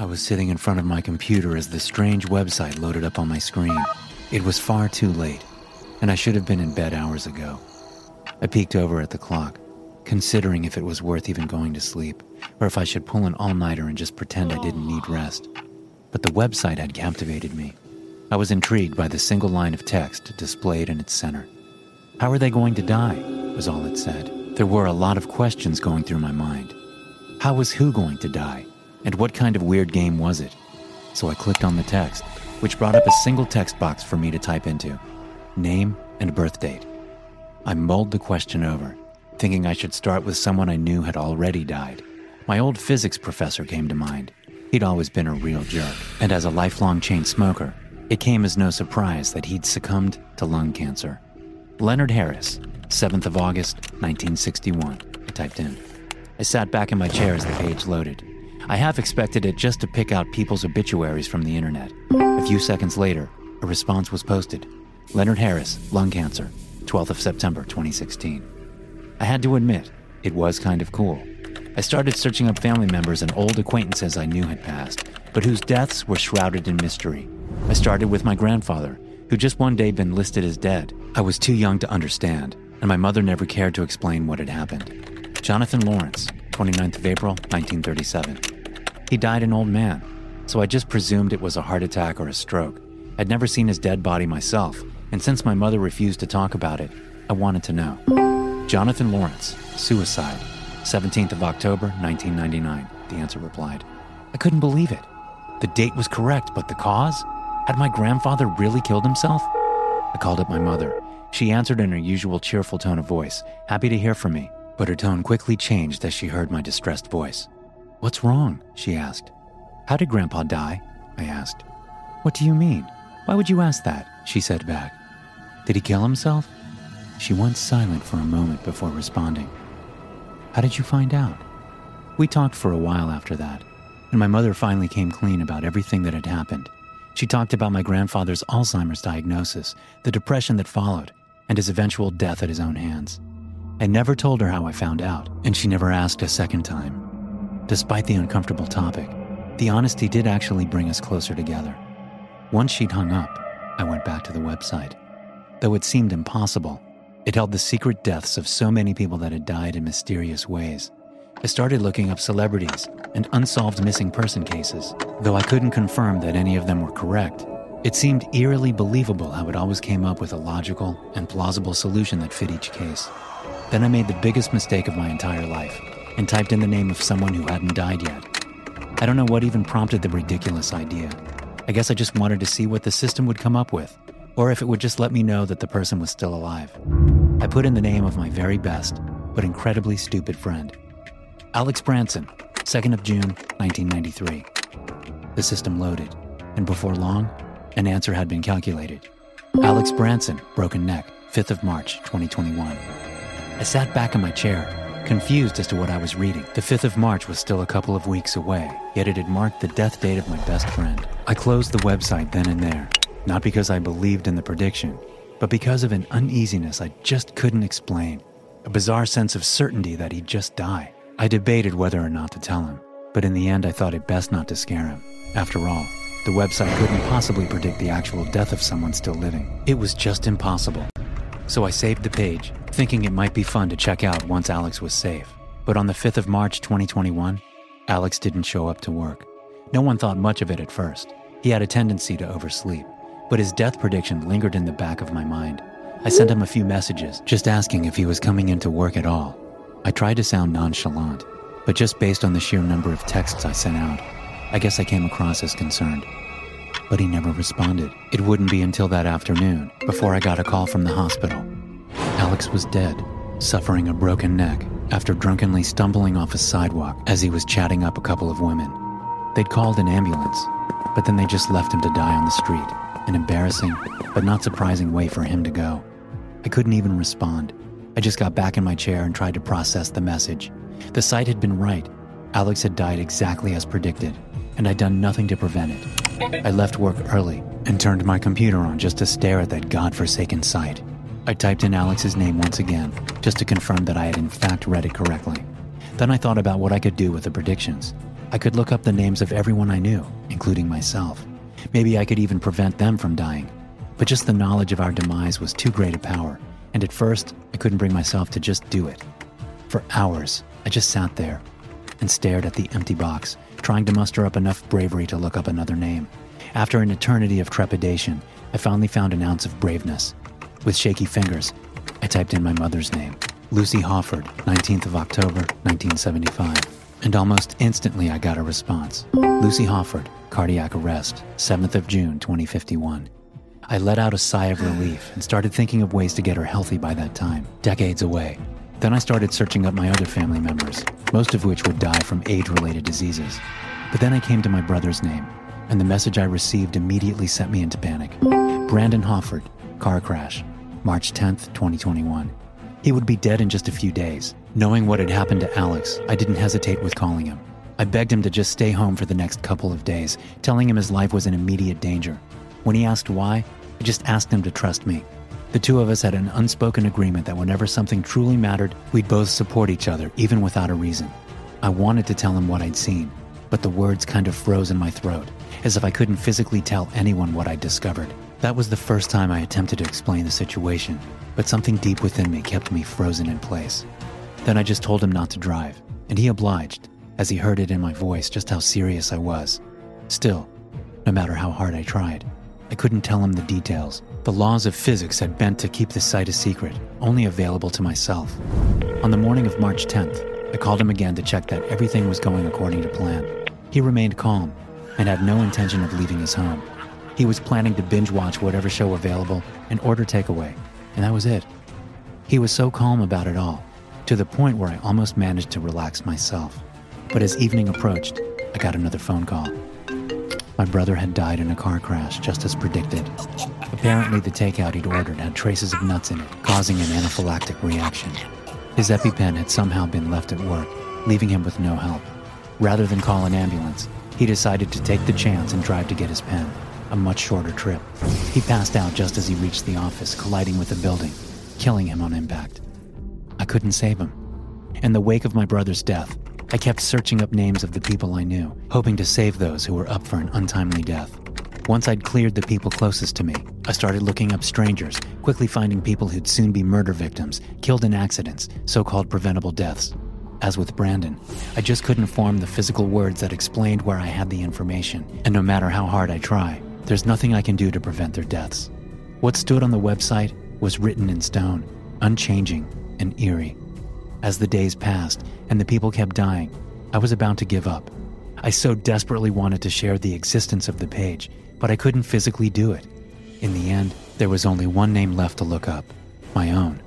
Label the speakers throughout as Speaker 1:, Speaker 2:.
Speaker 1: I was sitting in front of my computer as the strange website loaded up on my screen. It was far too late, and I should have been in bed hours ago. I peeked over at the clock, considering if it was worth even going to sleep, or if I should pull an all nighter and just pretend I didn't need rest. But the website had captivated me. I was intrigued by the single line of text displayed in its center. How are they going to die? was all it said. There were a lot of questions going through my mind. How was who going to die? And what kind of weird game was it? So I clicked on the text, which brought up a single text box for me to type into name and birth date. I mulled the question over, thinking I should start with someone I knew had already died. My old physics professor came to mind. He'd always been a real jerk, and as a lifelong chain smoker, it came as no surprise that he'd succumbed to lung cancer. Leonard Harris, 7th of August, 1961, I typed in. I sat back in my chair as the page loaded. I half expected it just to pick out people's obituaries from the internet. A few seconds later, a response was posted Leonard Harris, lung cancer, 12th of September 2016. I had to admit, it was kind of cool. I started searching up family members and old acquaintances I knew had passed, but whose deaths were shrouded in mystery. I started with my grandfather, who just one day been listed as dead. I was too young to understand, and my mother never cared to explain what had happened. Jonathan Lawrence, 29th of April, 1937. He died an old man, so I just presumed it was a heart attack or a stroke. I'd never seen his dead body myself, and since my mother refused to talk about it, I wanted to know. Jonathan Lawrence, suicide, 17th of October, 1999, the answer replied. I couldn't believe it. The date was correct, but the cause? Had my grandfather really killed himself? I called up my mother. She answered in her usual cheerful tone of voice, happy to hear from me, but her tone quickly changed as she heard my distressed voice. What's wrong? she asked. How did Grandpa die? I asked. What do you mean? Why would you ask that? She said back. Did he kill himself? She went silent for a moment before responding. How did you find out? We talked for a while after that, and my mother finally came clean about everything that had happened. She talked about my grandfather's Alzheimer's diagnosis, the depression that followed, and his eventual death at his own hands. I never told her how I found out, and she never asked a second time. Despite the uncomfortable topic, the honesty did actually bring us closer together. Once she'd hung up, I went back to the website. Though it seemed impossible, it held the secret deaths of so many people that had died in mysterious ways. I started looking up celebrities and unsolved missing person cases. Though I couldn't confirm that any of them were correct, it seemed eerily believable how it always came up with a logical and plausible solution that fit each case. Then I made the biggest mistake of my entire life and typed in the name of someone who hadn't died yet. I don't know what even prompted the ridiculous idea. I guess I just wanted to see what the system would come up with, or if it would just let me know that the person was still alive. I put in the name of my very best, but incredibly stupid friend Alex Branson, 2nd of June, 1993. The system loaded, and before long, an answer had been calculated. Alex Branson, broken neck, 5th of March, 2021. I sat back in my chair confused as to what I was reading. The 5th of March was still a couple of weeks away, yet it had marked the death date of my best friend. I closed the website then and there, not because I believed in the prediction, but because of an uneasiness I just couldn't explain. A bizarre sense of certainty that he'd just die. I debated whether or not to tell him, but in the end I thought it best not to scare him. After all, the website couldn't possibly predict the actual death of someone still living. It was just impossible so I saved the page, thinking it might be fun to check out once Alex was safe. But on the 5th of March 2021, Alex didn't show up to work. No one thought much of it at first. He had a tendency to oversleep, but his death prediction lingered in the back of my mind. I sent him a few messages, just asking if he was coming into work at all. I tried to sound nonchalant, but just based on the sheer number of texts I sent out, I guess I came across as concerned but he never responded. It wouldn't be until that afternoon before I got a call from the hospital. Alex was dead, suffering a broken neck after drunkenly stumbling off a sidewalk as he was chatting up a couple of women. They'd called an ambulance, but then they just left him to die on the street. an embarrassing, but not surprising way for him to go. I couldn't even respond. I just got back in my chair and tried to process the message. The site had been right. Alex had died exactly as predicted, and I'd done nothing to prevent it. I left work early and turned my computer on just to stare at that godforsaken site. I typed in Alex's name once again, just to confirm that I had in fact read it correctly. Then I thought about what I could do with the predictions. I could look up the names of everyone I knew, including myself. Maybe I could even prevent them from dying. But just the knowledge of our demise was too great a power, and at first, I couldn't bring myself to just do it. For hours, I just sat there and stared at the empty box, trying to muster up enough bravery to look up another name. After an eternity of trepidation, I finally found an ounce of braveness. With shaky fingers, I typed in my mother's name Lucy Hawford, 19th of October, 1975. And almost instantly, I got a response Lucy Hawford, cardiac arrest, 7th of June, 2051. I let out a sigh of relief and started thinking of ways to get her healthy by that time, decades away. Then I started searching up my other family members, most of which would die from age related diseases. But then I came to my brother's name, and the message I received immediately set me into panic. Brandon Hawford, car crash, March 10th, 2021. He would be dead in just a few days. Knowing what had happened to Alex, I didn't hesitate with calling him. I begged him to just stay home for the next couple of days, telling him his life was in immediate danger. When he asked why, I just asked him to trust me. The two of us had an unspoken agreement that whenever something truly mattered, we'd both support each other, even without a reason. I wanted to tell him what I'd seen, but the words kind of froze in my throat, as if I couldn't physically tell anyone what I'd discovered. That was the first time I attempted to explain the situation, but something deep within me kept me frozen in place. Then I just told him not to drive, and he obliged, as he heard it in my voice just how serious I was. Still, no matter how hard I tried, I couldn't tell him the details. The laws of physics had bent to keep the site a secret, only available to myself. On the morning of March 10th, I called him again to check that everything was going according to plan. He remained calm and had no intention of leaving his home. He was planning to binge watch whatever show available and order takeaway, and that was it. He was so calm about it all, to the point where I almost managed to relax myself. But as evening approached, I got another phone call. My brother had died in a car crash, just as predicted. Apparently, the takeout he'd ordered had traces of nuts in it, causing an anaphylactic reaction. His EpiPen had somehow been left at work, leaving him with no help. Rather than call an ambulance, he decided to take the chance and drive to get his pen a much shorter trip. He passed out just as he reached the office, colliding with a building, killing him on impact. I couldn't save him. In the wake of my brother's death, I kept searching up names of the people I knew, hoping to save those who were up for an untimely death. Once I'd cleared the people closest to me, I started looking up strangers, quickly finding people who'd soon be murder victims, killed in accidents, so called preventable deaths. As with Brandon, I just couldn't form the physical words that explained where I had the information, and no matter how hard I try, there's nothing I can do to prevent their deaths. What stood on the website was written in stone, unchanging and eerie. As the days passed and the people kept dying, I was about to give up. I so desperately wanted to share the existence of the page, but I couldn't physically do it. In the end, there was only one name left to look up my own,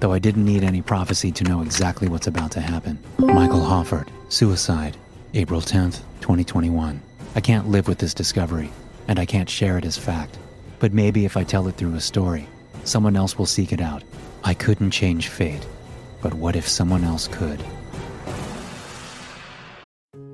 Speaker 1: though I didn't need any prophecy to know exactly what's about to happen. Michael Hawford, suicide, April 10th, 2021. I can't live with this discovery and I can't share it as fact. But maybe if I tell it through a story, someone else will seek it out. I couldn't change fate, but what if someone else could?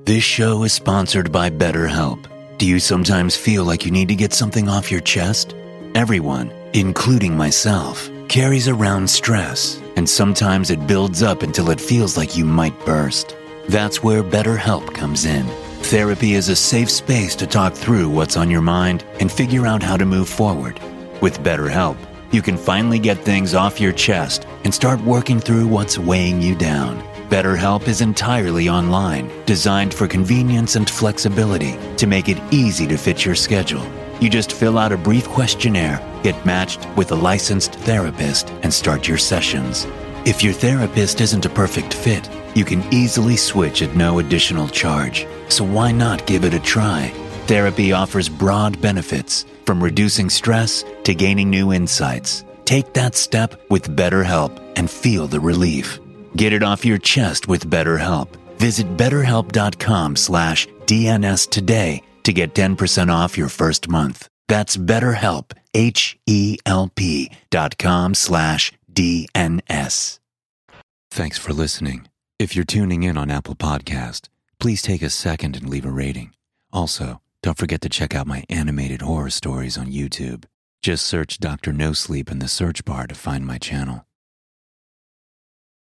Speaker 2: This show is sponsored by BetterHelp. Do you sometimes feel like you need to get something off your chest? Everyone, including myself, carries around stress, and sometimes it builds up until it feels like you might burst. That's where BetterHelp comes in. Therapy is a safe space to talk through what's on your mind and figure out how to move forward. With BetterHelp, you can finally get things off your chest and start working through what's weighing you down. BetterHelp is entirely online, designed for convenience and flexibility to make it easy to fit your schedule. You just fill out a brief questionnaire, get matched with a licensed therapist, and start your sessions. If your therapist isn't a perfect fit, you can easily switch at no additional charge. So why not give it a try? Therapy offers broad benefits, from reducing stress to gaining new insights. Take that step with BetterHelp and feel the relief. Get it off your chest with BetterHelp. Visit betterhelp.com slash DNS today to get 10% off your first month. That's BetterHelp, H-E-L-P dot com slash D-N-S.
Speaker 1: Thanks for listening. If you're tuning in on Apple Podcast, please take a second and leave a rating. Also, don't forget to check out my animated horror stories on YouTube. Just search Dr. No Sleep in the search bar to find my channel.